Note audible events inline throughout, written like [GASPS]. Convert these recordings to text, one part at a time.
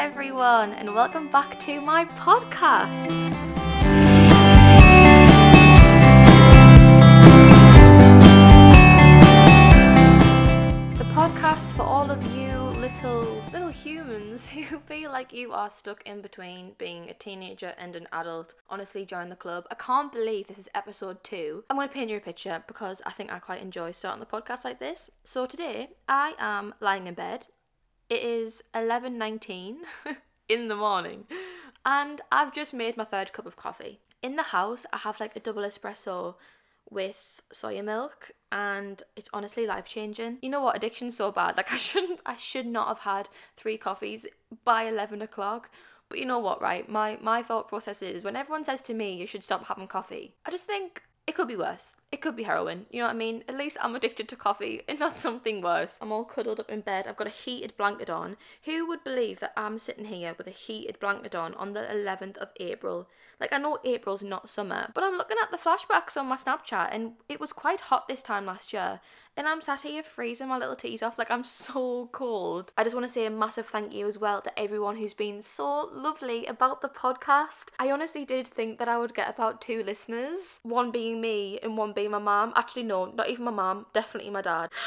everyone, and welcome back to my podcast. The podcast for all of you little little humans [LAUGHS] who feel like you are stuck in between being a teenager and an adult. Honestly, join the club. I can't believe this is episode two. I'm to paint you a picture because I think I quite enjoy starting the podcast like this. So today, I am lying in bed. It is 11:19 [LAUGHS] in the morning, and I've just made my third cup of coffee. In the house, I have like a double espresso with soya milk and it's honestly life changing. You know what? Addiction's so bad. Like [LAUGHS] I shouldn't I should not have had three coffees by eleven o'clock. But you know what, right? My my thought process is when everyone says to me you should stop having coffee, I just think it could be worse. It could be heroin. You know what I mean? At least I'm addicted to coffee and not [LAUGHS] something worse. I'm all cuddled up in bed. I've got a heated blanket on. Who would believe that I'm sitting here with a heated blanket on on the 11th of April? Like, I know April's not summer, but I'm looking at the flashbacks on my Snapchat and it was quite hot this time last year. And I'm sat here freezing my little tees off like I'm so cold. I just want to say a massive thank you as well to everyone who's been so lovely about the podcast. I honestly did think that I would get about two listeners, one being me and one being my mom. Actually, no, not even my mom, definitely my dad. [GASPS]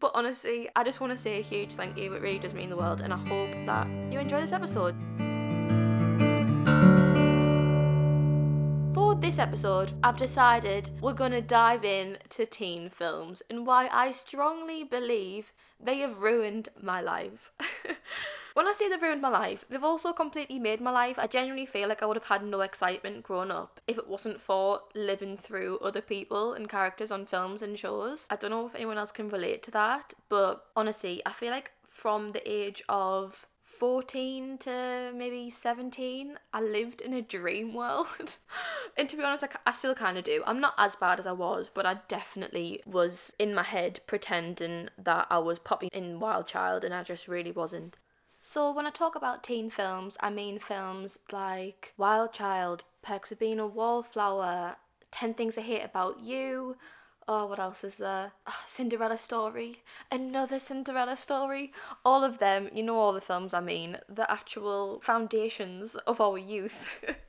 But honestly, I just want to say a huge thank you. It really does mean the world, and I hope that you enjoy this episode. This episode, I've decided we're going to dive in to teen films and why I strongly believe they have ruined my life. [LAUGHS] when I say they've ruined my life, they've also completely made my life. I genuinely feel like I would have had no excitement growing up if it wasn't for living through other people and characters on films and shows. I don't know if anyone else can relate to that, but honestly, I feel like from the age of 14 to maybe 17, I lived in a dream world. [LAUGHS] and to be honest, I, I still kind of do. I'm not as bad as I was, but I definitely was in my head pretending that I was popping in Wild Child, and I just really wasn't. So, when I talk about teen films, I mean films like Wild Child, Perks of Being a Wallflower, 10 Things I Hate About You, Oh, what else is there? Oh, Cinderella story, another Cinderella story. All of them, you know, all the films I mean, the actual foundations of our youth. [LAUGHS]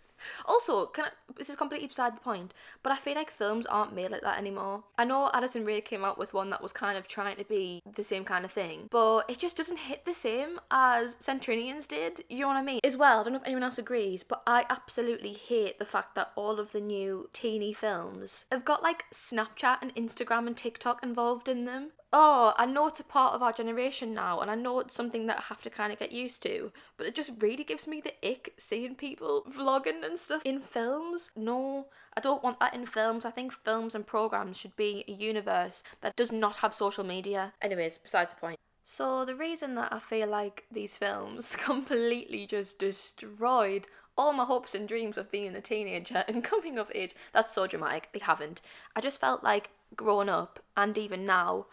also, can I, this is completely beside the point, but I feel like films aren't made like that anymore. I know Addison Rae came out with one that was kind of trying to be the same kind of thing, but it just doesn't hit the same as St Trinian's did. You know what I mean? As well, I don't know if anyone else agrees, but I absolutely hate the fact that all of the new teeny films have got like Snapchat and Instagram and TikTok involved in them oh, I know it's a part of our generation now, and I know it's something that I have to kind of get used to, but it just really gives me the ick seeing people vlogging and stuff in films. No, I don't want that in films. I think films and programs should be a universe that does not have social media. Anyways, besides the point. So, the reason that I feel like these films [LAUGHS] completely just destroyed all my hopes and dreams of being a teenager and coming of age, that's so dramatic, they haven't. I just felt like growing up, and even now,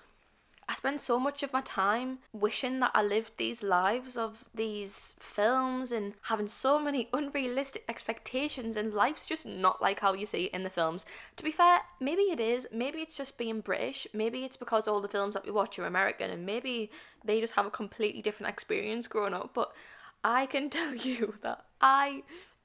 I spend so much of my time wishing that I lived these lives of these films and having so many [LAUGHS] unrealistic expectations, and life's just not like how you see it in the films. To be fair, maybe it is. Maybe it's just being British. Maybe it's because all the films that we watch are American, and maybe they just have a completely different experience growing up. But I can [LAUGHS] tell you that I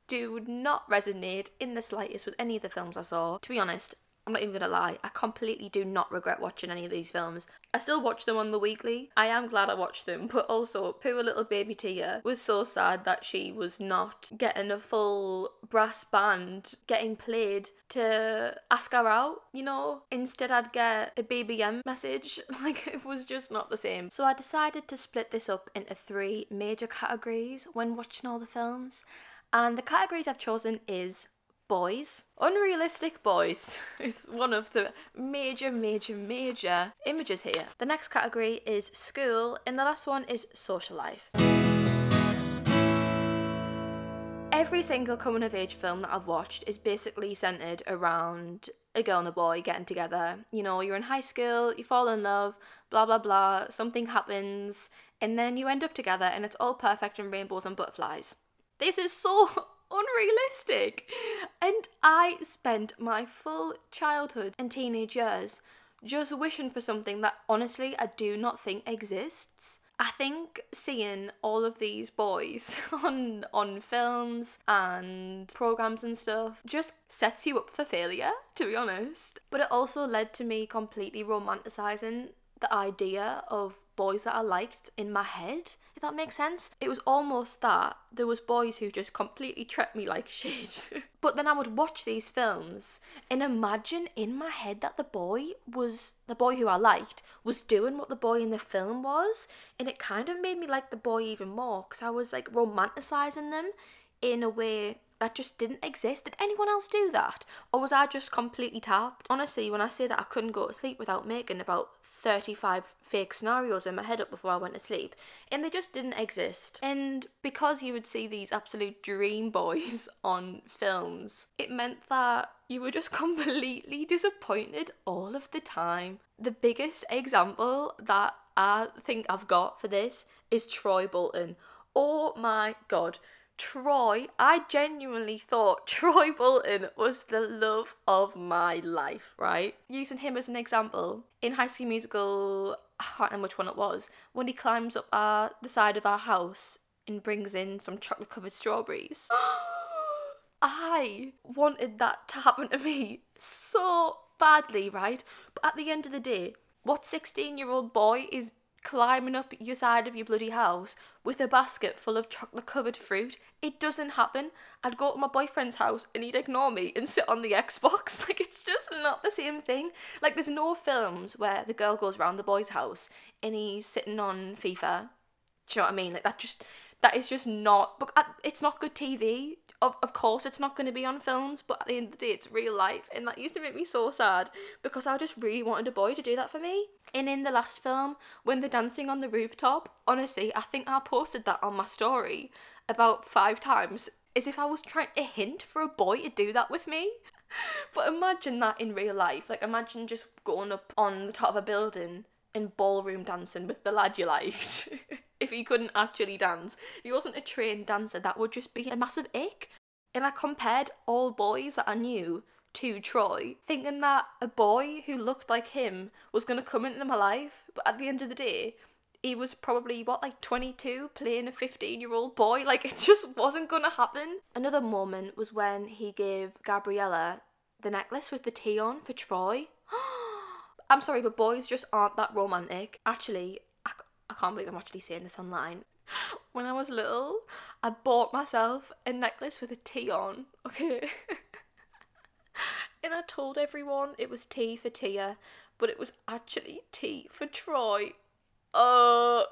do not resonate in the slightest with any of the films I saw. To be honest, I'm not even gonna lie, I completely do not regret watching any of these films. I still watch them on the weekly. I am glad I watched them, but also poor little baby Tia was so sad that she was not getting a full brass band getting played to ask her out, you know? Instead I'd get a BBM message. [LAUGHS] Like it was just not the same. So I decided to split this up into three major categories when watching all the films. And the categories I've chosen is boys. Unrealistic boys [LAUGHS] is one of the major, major, major images here. The next category is school, and the last one is social life. Every single coming of age film that I've watched is basically centered around a girl and a boy getting together. You know, you're in high school, you fall in love, blah blah blah, something happens, and then you end up together and it's all perfect and rainbows and butterflies. This is so [LAUGHS] unrealistic. And I spent my full childhood and teenage years just wishing for something that honestly I do not think exists. I think seeing all of these boys [LAUGHS] on on films and programs and stuff just sets you up for failure, to be honest. But it also led to me completely romanticizing the idea of boys that I liked in my head, if that makes sense. It was almost that there was boys who just completely treat me like shit. [LAUGHS] but then I would watch these films and imagine in my head that the boy was the boy who I liked was doing what the boy in the film was, and it kind of made me like the boy even more because I was like romanticizing them in a way that just didn't exist. Did anyone else do that? Or was I just completely tapped? Honestly, when I say that I couldn't go to sleep without making about 35 fake scenarios in my head up before I went to sleep, and they just didn't exist. And because you would see these absolute dream boys [LAUGHS] on films, it meant that you were just [LAUGHS] completely disappointed all of the time. The biggest example that I think I've got for this is Troy Bolton. Oh my god. Troy, I genuinely thought [LAUGHS] Troy Bolton was the love of my life, right? Using him as an example, in High School Musical, I can't remember which one it was, when he climbs up our, the side of our house and brings in some chocolate covered strawberries. [GASPS] I wanted that to happen to me so badly, right? But at the end of the day, what 16 year old boy is climbing up your side of your bloody house with a basket full of chocolate covered fruit. It doesn't happen. I'd go to my boyfriend's house and he'd ignore me and sit on the Xbox. [LAUGHS] Like, it's just not the same thing. Like, there's no films where the girl goes round the boy's house and he's sitting on FIFA. Do you know what I mean? Like, that just, that is just not, uh, it's not good TV of, of course it's not going to be on films but at the end of the day it's real life and that used to make me so sad because i just really wanted a boy to do that for me. And in the last film when they're dancing on the rooftop honestly i think i posted that on my story about five times as if i was trying to hint for a boy to do that with me. [LAUGHS] But imagine that in real life like imagine just going up on the top of a building ballroom dancing with the lad you liked if he couldn't actually dance. He wasn't a trained dancer, that would just be a massive ick. And I compared all boys that I knew to Troy, thinking that a boy who looked like him was going to come into my life. But at the end of the day, he was probably, what, like 22, playing a 15 year old boy. Like, [LAUGHS] it just wasn't going to happen. Another moment was when he gave Gabriella the necklace with the T on for Troy. [GASPS] [GASPS] I'm sorry, but boys just aren't that romantic. Actually, I can't believe I'm actually saying this online. [LAUGHS] When I was little, I bought myself a necklace with a T on, okay? [LAUGHS] and I told everyone it was T for Tia, but it was actually T for Troy. Oh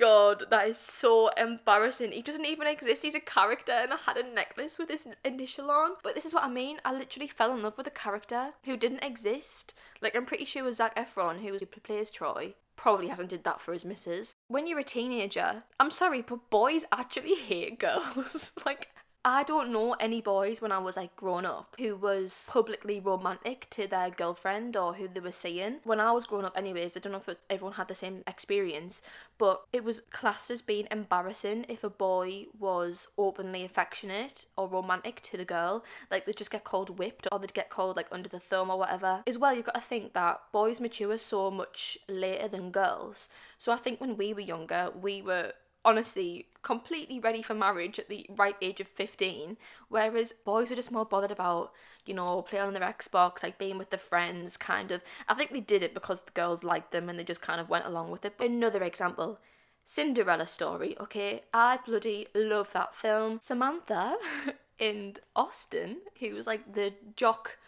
god, that is so embarrassing. He doesn't even exist. He's a character, and I had a necklace with his initial on. But this is what I mean. I literally fell in love with a character who didn't exist. Like I'm pretty sure it was Zac Efron, who plays Troy, probably hasn't did that for his missus. When you're a teenager, I'm sorry, but boys actually [LAUGHS] hate girls. [LAUGHS] like I don't know any boys when I was like grown up who was publicly romantic to their girlfriend or who they were seeing. When I was growing up, anyways, I don't know if everyone had the same experience, but it was classed as being embarrassing if a boy was openly affectionate or romantic to the girl. Like they'd just get called whipped or they'd get called like under the thumb or whatever. As well, you've got to think that boys mature so much later than girls. So I think when we were younger, we were honestly completely ready for marriage at the ripe age of 15 whereas boys were just more bothered about you know playing on their xbox like being with their friends kind of. I think they did it because the girls liked them and they just kind of went along with it. Another example cinderella story okay? I bloody love that film. Samantha [LAUGHS] and austin who was like the jock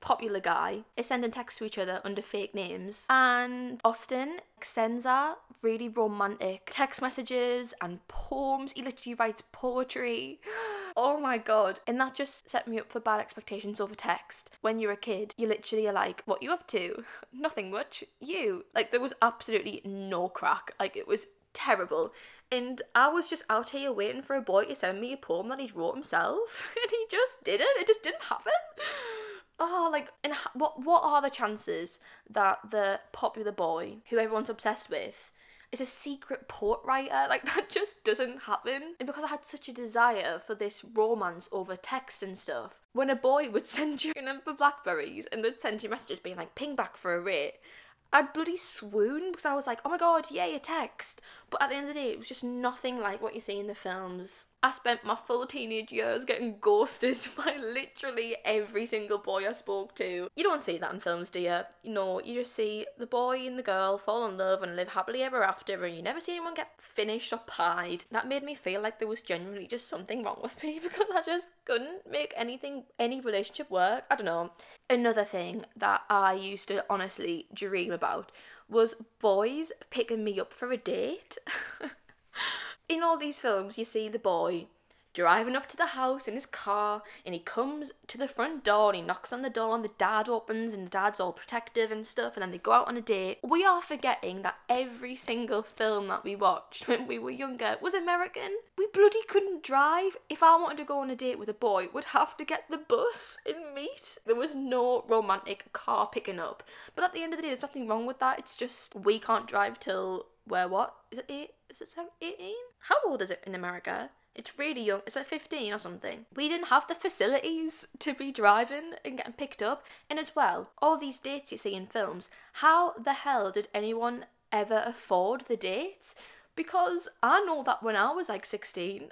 popular guy. Is sending texts to each other under fake names. And austin sends her really romantic text messages and poems. He literally writes poetry. [GASPS] Oh my god. And that just set me up for bad expectations over text. When you're a kid you literally are like what you up to? [LAUGHS] Nothing much. You? Like there was absolutely no crack. Like it was terrible. And I was just out here waiting for a boy to send me a poem that he'd wrote himself, [LAUGHS] and he just didn't. It just didn't happen oh, like, and what what are the chances that the popular boy who everyone's obsessed with is a secret port writer? [LAUGHS] Like that just doesn't happen. And because I had such a desire for this romance over text and stuff, when a boy would [LAUGHS] send you a number blackberries and they'd send you messages being like, "Ping back for a rate," I'd bloody swoon because I was like, oh my god, yay, a text. But at the end of the day, it was just nothing like what you see in the films. I spent my full teenage years getting ghosted [LAUGHS] by literally every single boy I spoke to. You don't see that in films, do you? Know, you just see the boy and the girl fall in love and live happily ever after, and you never see anyone get finished or pied. That made me feel like there was genuinely just something wrong with [LAUGHS] me because I just couldn't make anything, any relationship work. I don't know. Another thing that I used to honestly dream about was boys picking me up for a date. [LAUGHS] in all these films, you see the boy driving up to the house in his car and he comes to the front door and he knocks on the door and the dad opens and the dad's all protective and stuff and then they go out on a date. We are forgetting that every single film that we watched when we were younger was American. We bloody couldn't drive. If I wanted to go on a date with a boy, would have to get the bus and meet. There was no romantic car picking up. But at the end of the day, there's nothing wrong with that. It's just we can't drive till we're what? Is it eight? Is it seven, 18? How old is it in America? It's really young. It's like 15 or something. We didn't have the facilities to be driving and getting picked up. And as well, all these dates you see in films, how the hell did anyone ever afford the dates? Because I know that when I was like 16,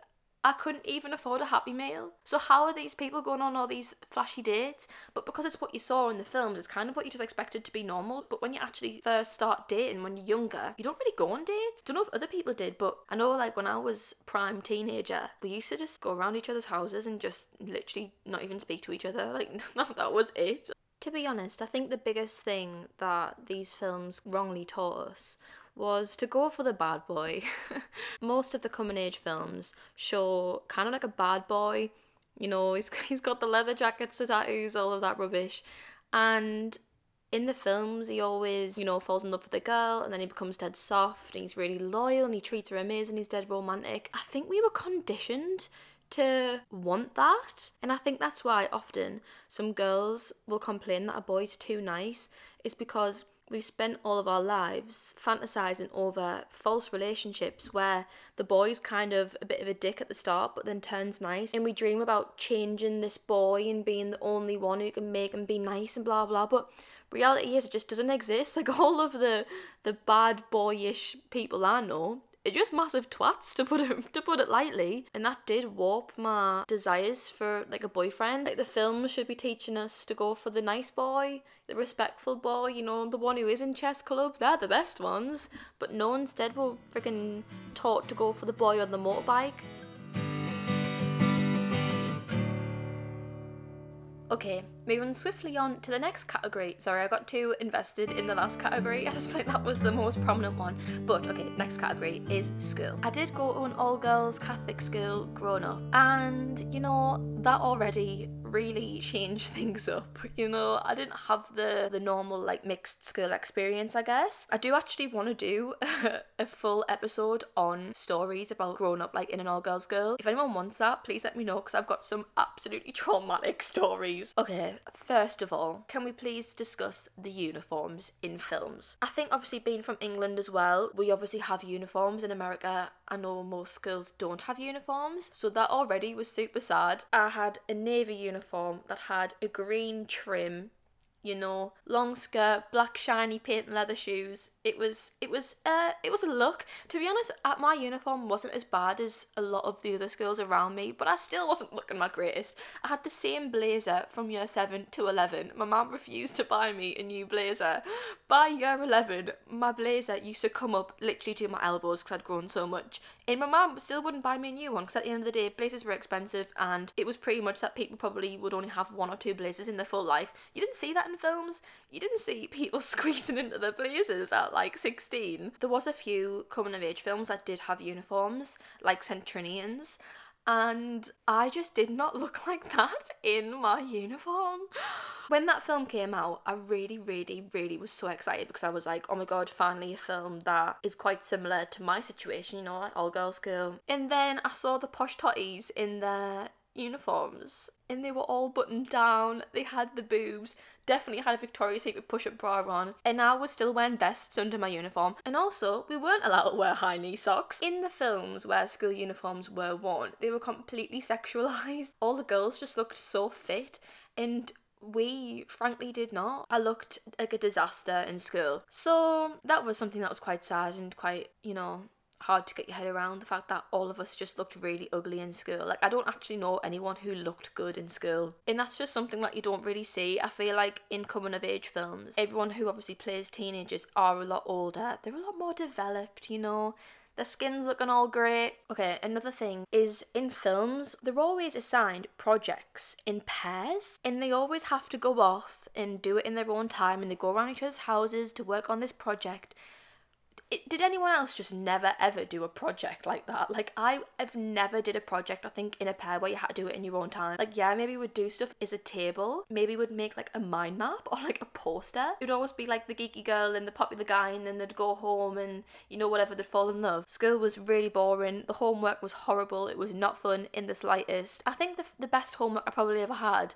I couldn't even afford a Happy Meal. So how are these people going on all these flashy dates? But because it's what you saw in the films, it's kind of what you just expected to be normal. But when you actually first start dating when you're younger, you don't really go on dates. Don't know if other people did, but I know like when I was prime teenager, we used to just go around each other's houses and just literally not even speak to each other. [LAUGHS] Like [LAUGHS] that was it. To be honest, I think the biggest thing that these films wrongly taught us was to go for the bad boy. [LAUGHS] Most of the coming age films show kind of like a bad boy. You know, [LAUGHS] he's he's got the leather jackets, the tattoos, all of that rubbish. And in the films, he always, you know, falls in love with the girl and then he becomes dead soft and he's really loyal and he treats her amazing, he's dead romantic. I think we were conditioned to want that. And I think that's why often some girls will complain that a boy's too nice, is because we've spent all of our lives fantasizing over false relationships where the boy's kind of a bit of a dick at the start but then turns nice. And we dream about changing this boy and being the only one who can make him be nice and blah blah. But reality is it just doesn't exist. [LAUGHS] Like all of the the bad boyish people i know are just massive twats to put it [LAUGHS] to put it lightly. And that did warp my desires for like a boyfriend. Like the films should be teaching us to go for the nice boy the respectful boy you know the one who is in chess club. They're the best ones. But no instead we're freaking taught to go for the boy on the motorbike. Okay, moving swiftly on to the next category. Sorry, I got too invested in the last category. [LAUGHS] I just think that was the most prominent one. But okay, next category is school. I did go to an all girls Catholic school growing up, and you know, that already really changed [LAUGHS] things up. You know, I didn't have the the normal like mixed school experience, I guess. I do actually want to do [LAUGHS] a full episode on stories about growing up like in an all girls school. If anyone wants that, please let me know because I've got some absolutely traumatic stories. Okay, first of all, can we please discuss the uniforms in films? I think obviously being from England as well, we obviously have uniforms in America. I know most schools don't have uniforms, so that already was super sad. I had a navy uniform that had a green trim you know, long skirt, black shiny paint leather shoes. It was it was uh it was a look. To be honest, at my uniform wasn't as bad as a lot of the other schools around me, but I still wasn't looking my greatest. I had the same blazer from year seven to eleven. My mum refused to buy me a new blazer. By year eleven, my blazer used to come up literally to my elbows because I'd grown so much. And my mum still wouldn't buy me a new one because at the end of the day, blazers were expensive and it was pretty much that people probably would only have one or two blazers in their full life. You didn't see that in films, you didn't see people [LAUGHS] squeezing into their blazers at like 16. There was a few coming of age films that did have uniforms, like St Trinian's, and I just did not [LAUGHS] look like that in my uniform. When that film came out, I really, really, really was so excited because I was like, oh my god, finally a film that is quite similar to my situation, you know, like all girls school. And then I saw the posh totties in their uniforms and they were all buttoned down, they had the boobs, definitely had a Victoria's Secret push up bra on, and I was still wearing vests under my uniform. And also, we weren't allowed to wear high knee socks. In the films where school uniforms were worn, they were completely sexualized. All the girls just looked so fit, and we frankly did not. I looked like a disaster in school. So that was something that was quite sad and quite, you know, hard to get your head around the fact that all of us just looked really ugly in school. Like I don't actually know anyone who looked good in school. And that's just something that you don't really see. I feel like in coming of age films, everyone who obviously plays teenagers are a lot older. They're a lot more developed, you know. Their skin's looking all great. Okay, another thing is in films, they're always assigned projects in pairs and they always have to go off and do it in their own time and they go around each other's houses to work on this project it, did anyone else just never ever do a project like that? Like I have never did a project I think in a pair where you had to do it in your own time. Like yeah, maybe we'd do stuff as a table. Maybe we'd make like a mind map or like a poster. It would always be like the geeky girl and the popular guy and then they'd go home and you know whatever they'd fall in love. School was really boring. The homework was horrible. It was not fun in the slightest. I think the the best homework I probably ever had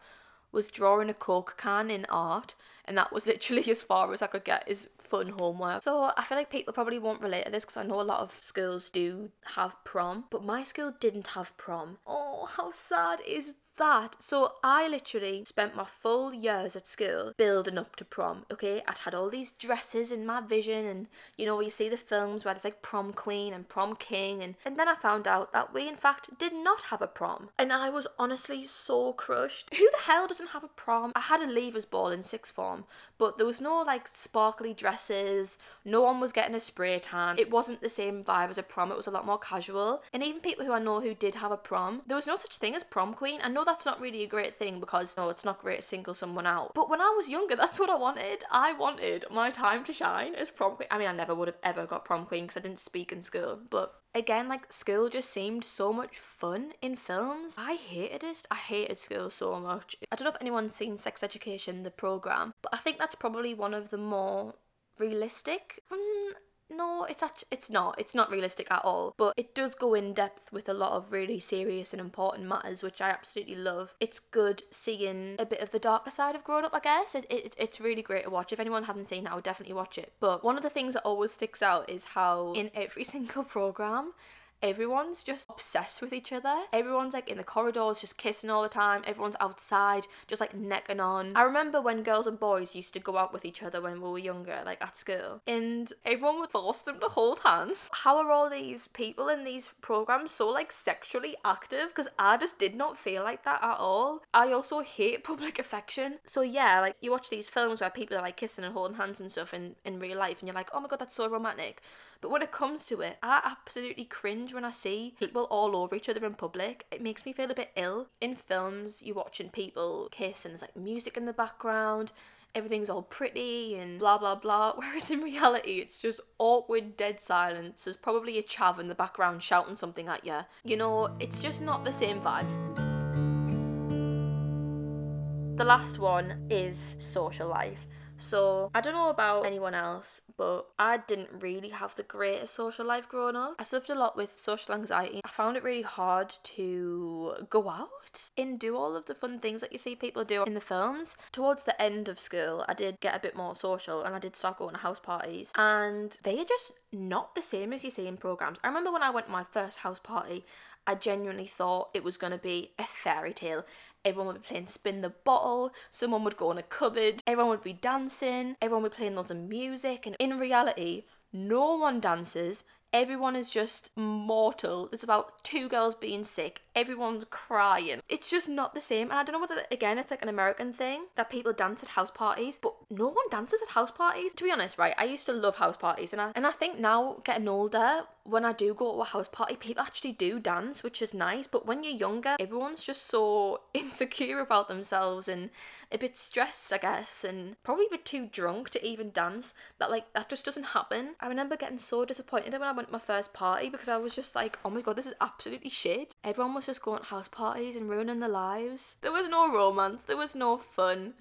was drawing a Coke can in art, and that was literally [LAUGHS] as far as I could get is fun homework. So I feel like people probably won't relate to this because I know a lot of schools do have prom, but my school didn't have prom. Oh, how sad is that. So I literally spent my full years at school building up to prom. Okay, I'd had all these dresses in my vision, and you know, you see the films where there's like prom queen and prom king, and, and then I found out that we in fact did not have a prom, and I was honestly so crushed. Who the hell doesn't have a prom? I had a leavers ball in sixth form, but there was no like sparkly dresses, no one was getting a spray tan. It wasn't the same vibe as a prom, it was a lot more casual. And even people who I know who did have a prom, there was no such thing as prom queen. I know that's not really a great thing because no, it's not great to single someone out. But when I was younger, [LAUGHS] that's what I wanted. I wanted my time to shine as prom queen. I mean, I never would have ever got prom queen because I didn't speak in school, but again, like school just seemed so much fun in films. I hated it. I hated school so much. I don't know if anyone's seen Sex Education, the program, but I think that's probably one of the more realistic. Mm, no, it's actually it's not. It's not realistic at all. But it does go in depth with a lot of really serious and important matters, which I absolutely love. It's good seeing a bit of the darker side of growing up. I guess it, it it's really great to watch. If anyone hasn't seen it, I would definitely watch it. But one of the things that always sticks out is how in every [LAUGHS] single program everyone's just obsessed with each other. Everyone's like in the corridors just kissing all the time. Everyone's outside just like necking on. I remember when girls and boys used to go out with each other when we were younger, like at school, and everyone would force them to hold hands. How are all these people in these programs so like sexually active? Because I just did not feel like that at all. I also hate [LAUGHS] public affection. So yeah, like you watch these films where people are like kissing and holding hands and stuff in, in real life, and you're like, oh my god, that's so romantic. But when it comes to it, I absolutely cringe when I see people all over each other in public. It makes me feel a bit ill. In films, you're watching people kiss and there's like music in the background everything's all pretty and blah blah blah. [LAUGHS] Whereas in reality, it's just awkward, dead silence. There's probably a chav in the background shouting something at you. You know, it's just not the same vibe. The last one is social life. So I don't know about anyone else, but I didn't really have the greatest social life growing up. I suffered a lot with social anxiety. I found it really hard to go out and do all of the fun things that you see people do in the films. Towards the end of school, I did get a bit more social and I did start going to house parties, and they are just not the same as you see in programs. I remember when I went to my first house party, I genuinely thought it was going to be a fairy tale. Everyone would be playing Spin the Bottle, someone would go in a cupboard, everyone would be dancing, everyone would be playing loads of music, and in reality, no one dances, everyone is just mortal. There's about two girls being sick, everyone's crying. It's just not the same. And I don't know whether, again, it's like an American thing that people dance at house parties, but no one dances at house parties. To be honest, right, I used to love house parties, and I, and I think now, getting older, when I do go to a house party, people actually do dance, which is nice. But when you're younger, everyone's just so [LAUGHS] insecure about themselves and a bit stressed, I guess, and probably a bit too drunk to even dance. That like that just doesn't happen. I remember getting so disappointed when I went to my first party because I was just like, oh my god, this is absolutely shit. Everyone was just going to house parties and ruining their lives. There was no romance. There was no fun.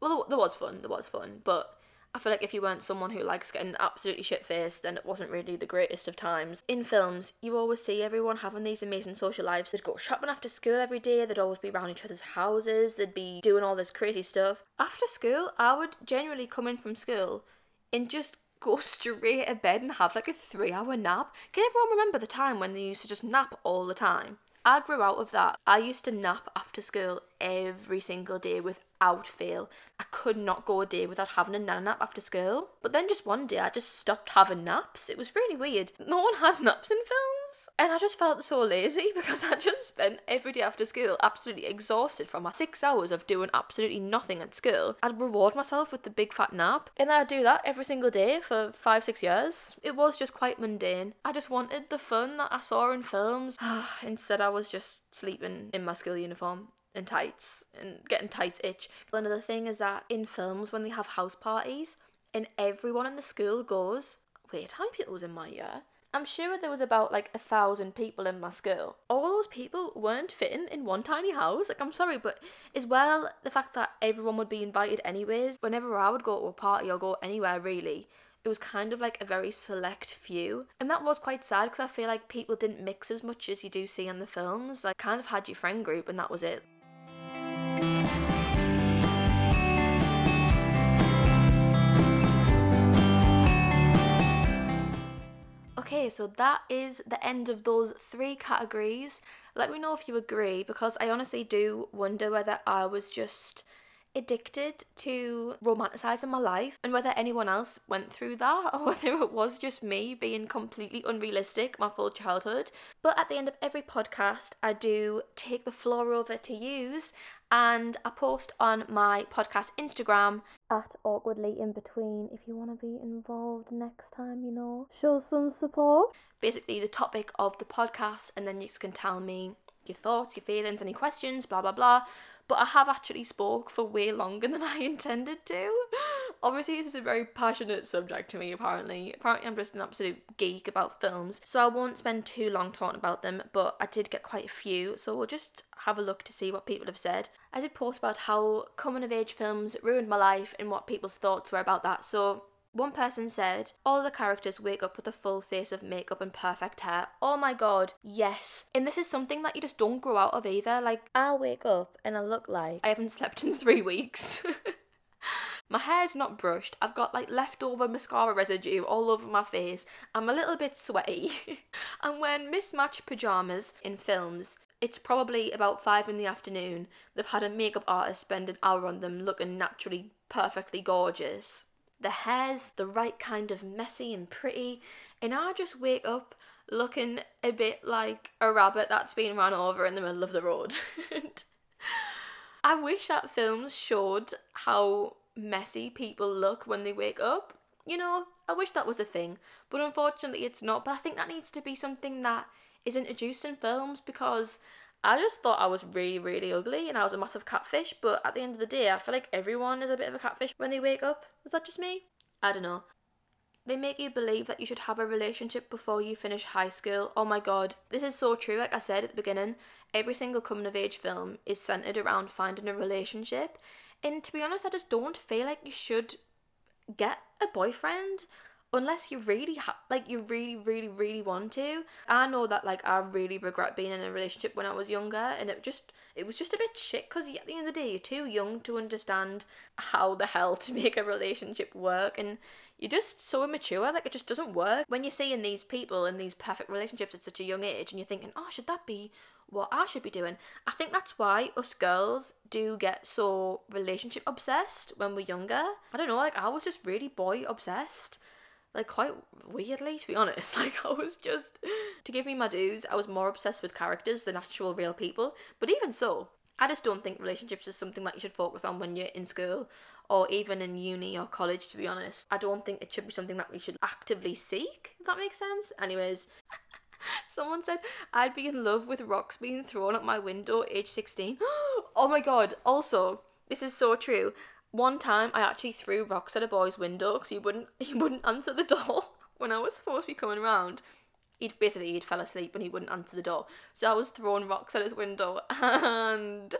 Well, there was fun. There was fun, but I feel like if you weren't someone who likes getting absolutely shit faced, then it wasn't really the greatest of times. In films, you always see everyone having these amazing social lives. They'd go shopping after school every day, they'd always be around each other's houses, they'd be doing all this crazy stuff. After school, I would generally come in from school and just go [LAUGHS] straight to bed and have like a three hour nap. Can everyone remember the time when they used to just nap all the time? I grew out of that. I used to nap after school every single day with Would fail. I could not go a day without having a nana nap after school. But then just one day I just stopped having naps. It was really weird. No one has naps in films. And I just felt so lazy [LAUGHS] because I just spent every day after school absolutely exhausted from my six hours of doing absolutely nothing at school. I'd reward myself with the big fat nap. And then I'd do that every single day for five, six years. It was just quite mundane. I just wanted the fun that I saw in films. [SIGHS] [SIGHS] Instead, I was just sleeping in my school uniform and tights and getting tights itch. Another thing is that in films, when they have house parties and everyone in the school goes, wait, how many people was in my year? I'm sure there was about like a thousand people in my school. All those people weren't fitting in one tiny house. Like, I'm sorry, but as well, the fact that everyone would be invited anyways, whenever I would go to a party or go anywhere really, it was kind of like a very select few. And that was quite sad because I feel like people didn't mix as much as you do see in the films. Like, kind of had your friend group and that was it. Okay, so that is the end of those three categories. Let me know if you agree because I honestly do wonder whether I was just addicted to romanticizing my life and whether anyone else went through that [LAUGHS] or whether it was just me being completely unrealistic my full childhood. But at the end of every podcast, I do take the floor over to use and I post on my podcast Instagram at awkwardly in between if you want to be involved next time, you know, show some support. Basically, the topic of the podcast, and then you can tell me your thoughts, your feelings, any questions, blah blah blah but I have actually spoke for way longer [LAUGHS] than I intended to. Obviously, this is a very passionate subject to me, apparently. Apparently, I'm just an absolute geek about films, so I won't spend too long talking about them, but I did get quite a few, so we'll just have a look to see what people have said. I did post about how coming of age films ruined my life and what people's thoughts were about that, so one person said, All the characters wake up with a full face of makeup and perfect hair. Oh my god, yes. And this is something that you just don't grow out of either. Like, I'll wake up and I look like I haven't slept in [LAUGHS] three weeks. [LAUGHS] My hair's not brushed. I've got like leftover mascara residue all over my face. I'm a little bit sweaty. [LAUGHS] I'm wearing mismatched pajamas in films. It's probably about five in the afternoon. They've had a makeup artist spend an hour on them looking naturally perfectly gorgeous the hair's the right kind of messy and pretty, and I just wake up looking a bit like a rabbit that's been run over in the middle of the road. [LAUGHS] I wish that films showed how messy people look when they wake up. You know, I wish that was a thing, but unfortunately it's not. But I think that needs to be something that is introduced in films because I just thought I was really, really ugly and I was a massive catfish, but at the end of the day, I feel like everyone is a bit of a catfish when they wake up. Is that just me? I don't know. They make you believe that you should have a relationship before you finish high school. Oh my god, this is so true. Like I said at the beginning, every single coming of age film is centered around finding a relationship. And to be honest, I just don't feel like you should get a boyfriend unless you really ha- like you really really really want to. I know that like i really regret being in a relationship when i was younger and it just it was just a bit shit because at the end of the day you're too young to understand how the hell to [LAUGHS] make a relationship work and you're just so immature like it just doesn't work when you're seeing these people in these perfect relationships at such a young age and you're thinking oh should that be what I should be doing. I think that's why us girls do get so relationship obsessed when we're younger. I don't know, like I was just really boy obsessed like quite weirdly to be honest. [LAUGHS] Like i was just to give me my dues i was more obsessed with characters than actual real people. But even so i just don't think relationships is something that you should focus on when you're in school or even in uni or college to be honest. I don't think it should be something that we should actively seek if that makes sense. Anyways [LAUGHS] Someone said I'd be in love with rocks being thrown at my window age 16. [GASPS] oh my god, also, this is so true. One time, I actually threw rocks at a boy's window because he wouldn't [LAUGHS] he wouldn't answer the door [LAUGHS] when I was supposed to be coming around. He'd basically he'd fell asleep and he wouldn't answer the door, so I was throwing rocks at his window [LAUGHS] and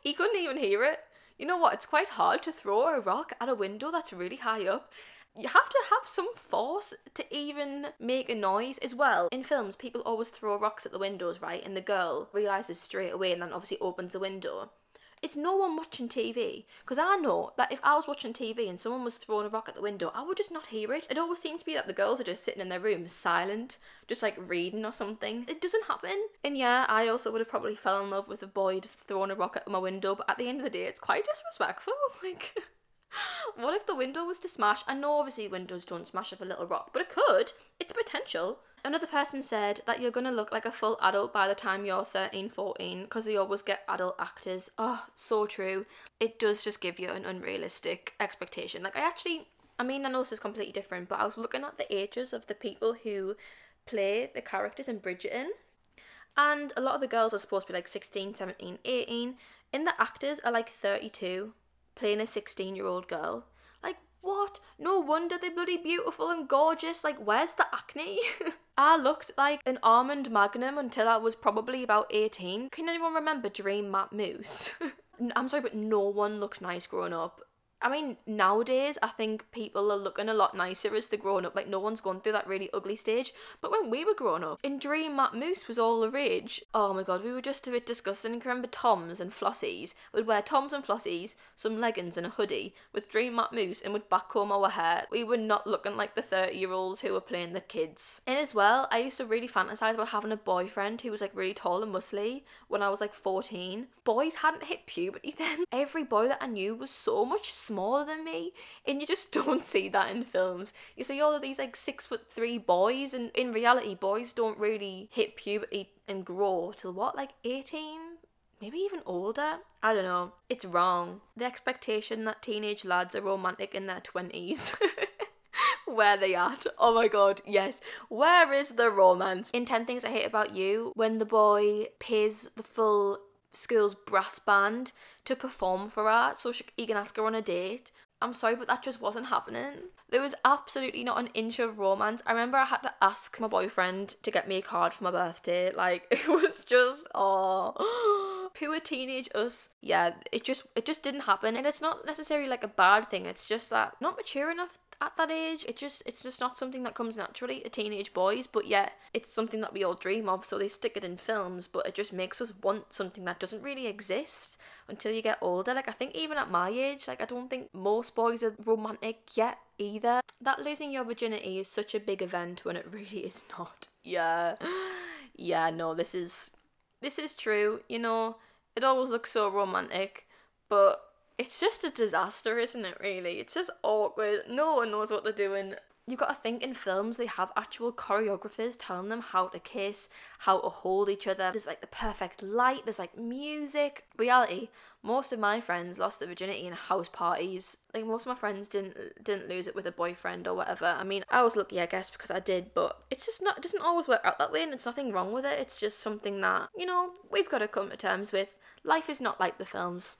he couldn't even hear it. You know what? It's quite hard to throw a rock at a window that's really high up. You have to have some force to even make a noise as well. In films, people always throw rocks at the windows, right? And the girl realizes straight away and then obviously opens the window It's no one watching TV. Because I know that if I was watching TV and someone was throwing a rock at the window, I would just not hear it. It always seems to be that the girls are just sitting in their rooms silent, just like reading or something. It doesn't happen. And yeah, I also would have probably fell in love with a boy throwing a rock at my window, but at the end of the day, it's quite [LAUGHS] disrespectful. [LAUGHS] Like. what if the window was to smash? I know obviously windows don't smash with a little rock, but it could. It's potential. Another person said that you're going to look like a full adult by the time you're 13, 14 because they always get adult actors. Oh, so true. It does just give you an unrealistic expectation. Like, I actually, I mean, I know this is completely different, but I was looking at the ages of the people who play the characters in Bridgerton. And a lot of the girls are supposed to be like 16, 17, 18. And the actors are like 32, playing a 16 year old girl. What? No wonder they're bloody beautiful and gorgeous. Like, where's the acne? [LAUGHS] I looked like an almond magnum until I was probably about 18. Can anyone remember Dream Matte Mousse? [LAUGHS] I'm sorry, but no one looked nice growing up. I mean, nowadays, I think people are looking a lot nicer as they're growing up. Like, no one's gone through that really ugly stage. But when we were growing up, in Dream Matte Mousse was all the rage. Oh my god, we were just a bit disgusting. Can remember Toms and Flossies? We'd wear Toms and Flossies, some leggings and a hoodie, with Dream Matte Mousse and would backcomb our hair. We were not looking like the 30 year olds who were playing the kids. And as well, I used to really fantasize about having a boyfriend who was like really tall and muscly when I was like 14. Boys hadn't hit puberty [LAUGHS] then. Every boy that I knew was so much smaller smaller than me, and you just [LAUGHS] don't see that in films. You see all of these like six foot three boys, and in reality, boys don't really hit puberty and grow till what, like 18? Maybe even older? I don't know. It's wrong. The expectation that teenage lads are romantic in their 20s. [LAUGHS] where they at? Oh my god, yes. Where is the romance? In 10 Things I Hate About You, when the boy pays the full school's brass band to perform for her so she, he can ask her on a date. I'm sorry, but that just wasn't happening. There was absolutely not an inch of romance. I remember I had to ask my boyfriend to get me a card for my birthday. Like [LAUGHS] it was just oh [GASPS] pure teenage us. Yeah, it just it just didn't happen. And it's not necessarily like a bad thing. It's just that not mature enough at that age. It just it's just not something that comes naturally to teenage boys, but yet it's something that we all dream of, so they stick it in films, but it just makes us want something that doesn't really exist until you get older. Like I think even at my age, like I don't think most boys are romantic yet either. That losing your virginity is such a big event when it [LAUGHS] really is not. Yeah. Yeah, no, this is this is true, you know. It always looks so romantic, but it's just a disaster, isn't it, really? It's just awkward. No one knows what they're doing. You've got to think in films, they have actual choreographers telling them how to kiss, how to hold each other. There's like the perfect light, there's like music. Reality, most of my friends lost their virginity in house parties. Like most of my friends didn't didn't lose it with a boyfriend or whatever. I mean, I was lucky, I guess, because I did, but it's just not. It doesn't always work out that way, and it's nothing wrong with it. It's just something that you know we've got to come to terms with. Life is not like the films.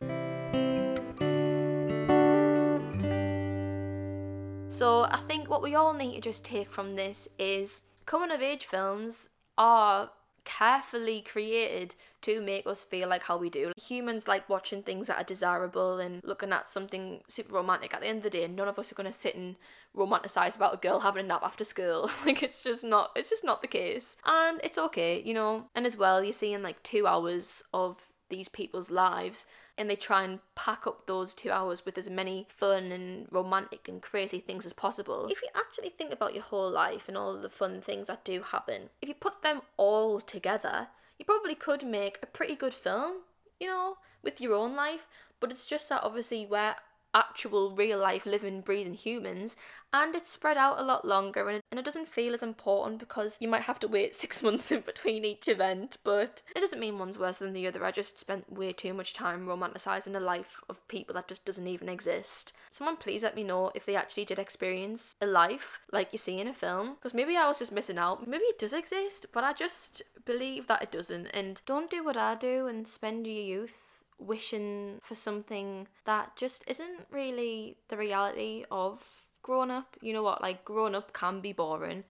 So I think what we all need to just take from this is coming of age films are carefully created to make us feel like how we do. Humans like watching things that are desirable and looking at something super romantic. At the end of the day, none of us are going to sit and romanticize about a girl having a nap after school. [LAUGHS] like it's just not it's just not the case. And it's okay, you know. And as well, you're seeing like 2 hours of these people's lives and they try and pack up those two hours with as many fun and romantic and crazy things as possible. If you actually think about your whole life and all the fun things that do happen, if you put them all together, you probably could make a pretty good film, you know, with your own life. But it's just that obviously where actual real life living breathing humans and it's spread out a lot longer and it, and it doesn't feel as important because you might have to wait [LAUGHS] six months in between each event but it doesn't mean one's worse than the other. I just spent way too much time romanticizing a life of people that just doesn't even exist. Someone please let me know if they actually did experience a life like you see in a film because maybe i was just missing out. Maybe it does exist but i just believe that it doesn't and don't do what i do and spend your youth wishing for something that just isn't really the reality of growing up. You know what? Like, growing up can be boring,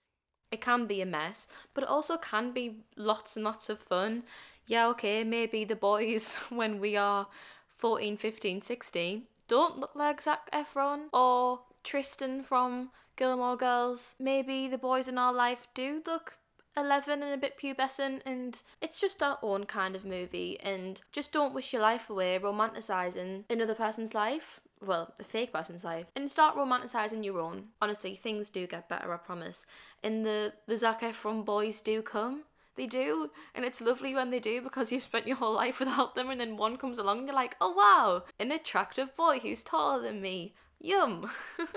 it can be a mess, but it also can be lots and lots of fun. Yeah, okay, maybe the boys [LAUGHS] when we are 14, 15, 16 don't look like Zac Efron or Tristan from Gilmore Girls. Maybe the boys in our life do look 11 and a bit pubescent, and it's just our own kind of movie. And just don't wish your life away romanticizing another person's life. Well, a fake person's life, and start romanticizing your own. Honestly, things do get better, I promise. And the the Zac Efron boys do come. They do, and it's lovely when they do because you've spent your whole life without them, and then one comes along, and you're like, oh wow, an attractive boy who's taller than me. Yum. [LAUGHS]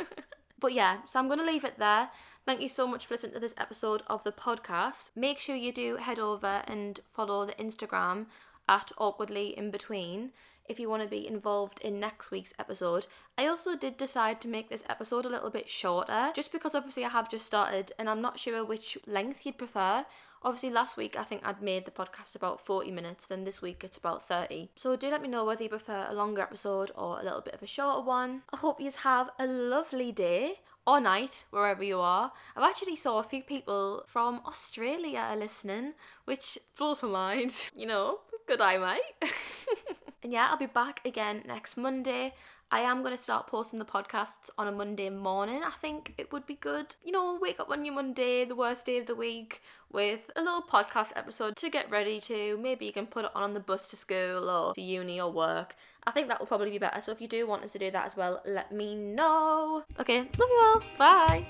but yeah, so I'm going to leave it there. Thank you so much for listening to this episode of the podcast. Make sure you do head over and follow the Instagram at awkwardly in between if you want to be involved in next week's episode. I also did decide to make this episode a little bit shorter just because obviously I have just started and I'm not sure which length you'd prefer. Obviously, last week I think I'd made the podcast about 40 minutes, then this week it's about 30. So do let me know whether you prefer a longer episode or a little bit of a shorter one. I hope you have a lovely day or night, wherever you are. I've actually saw a few people from Australia listening, which blows my mind. [LAUGHS] You know, good eye, mate. [LAUGHS] and yeah, I'll be back again next Monday. I am going to start posting the podcasts on a Monday morning. I think it would be good. You know, wake up on your Monday, the worst day of the week, with a little podcast episode to get ready to. Maybe you can put it on on the bus to school or to uni or work. I think that will probably be better. So if you do want us to do that as well, let me know. Okay, love you all. Bye.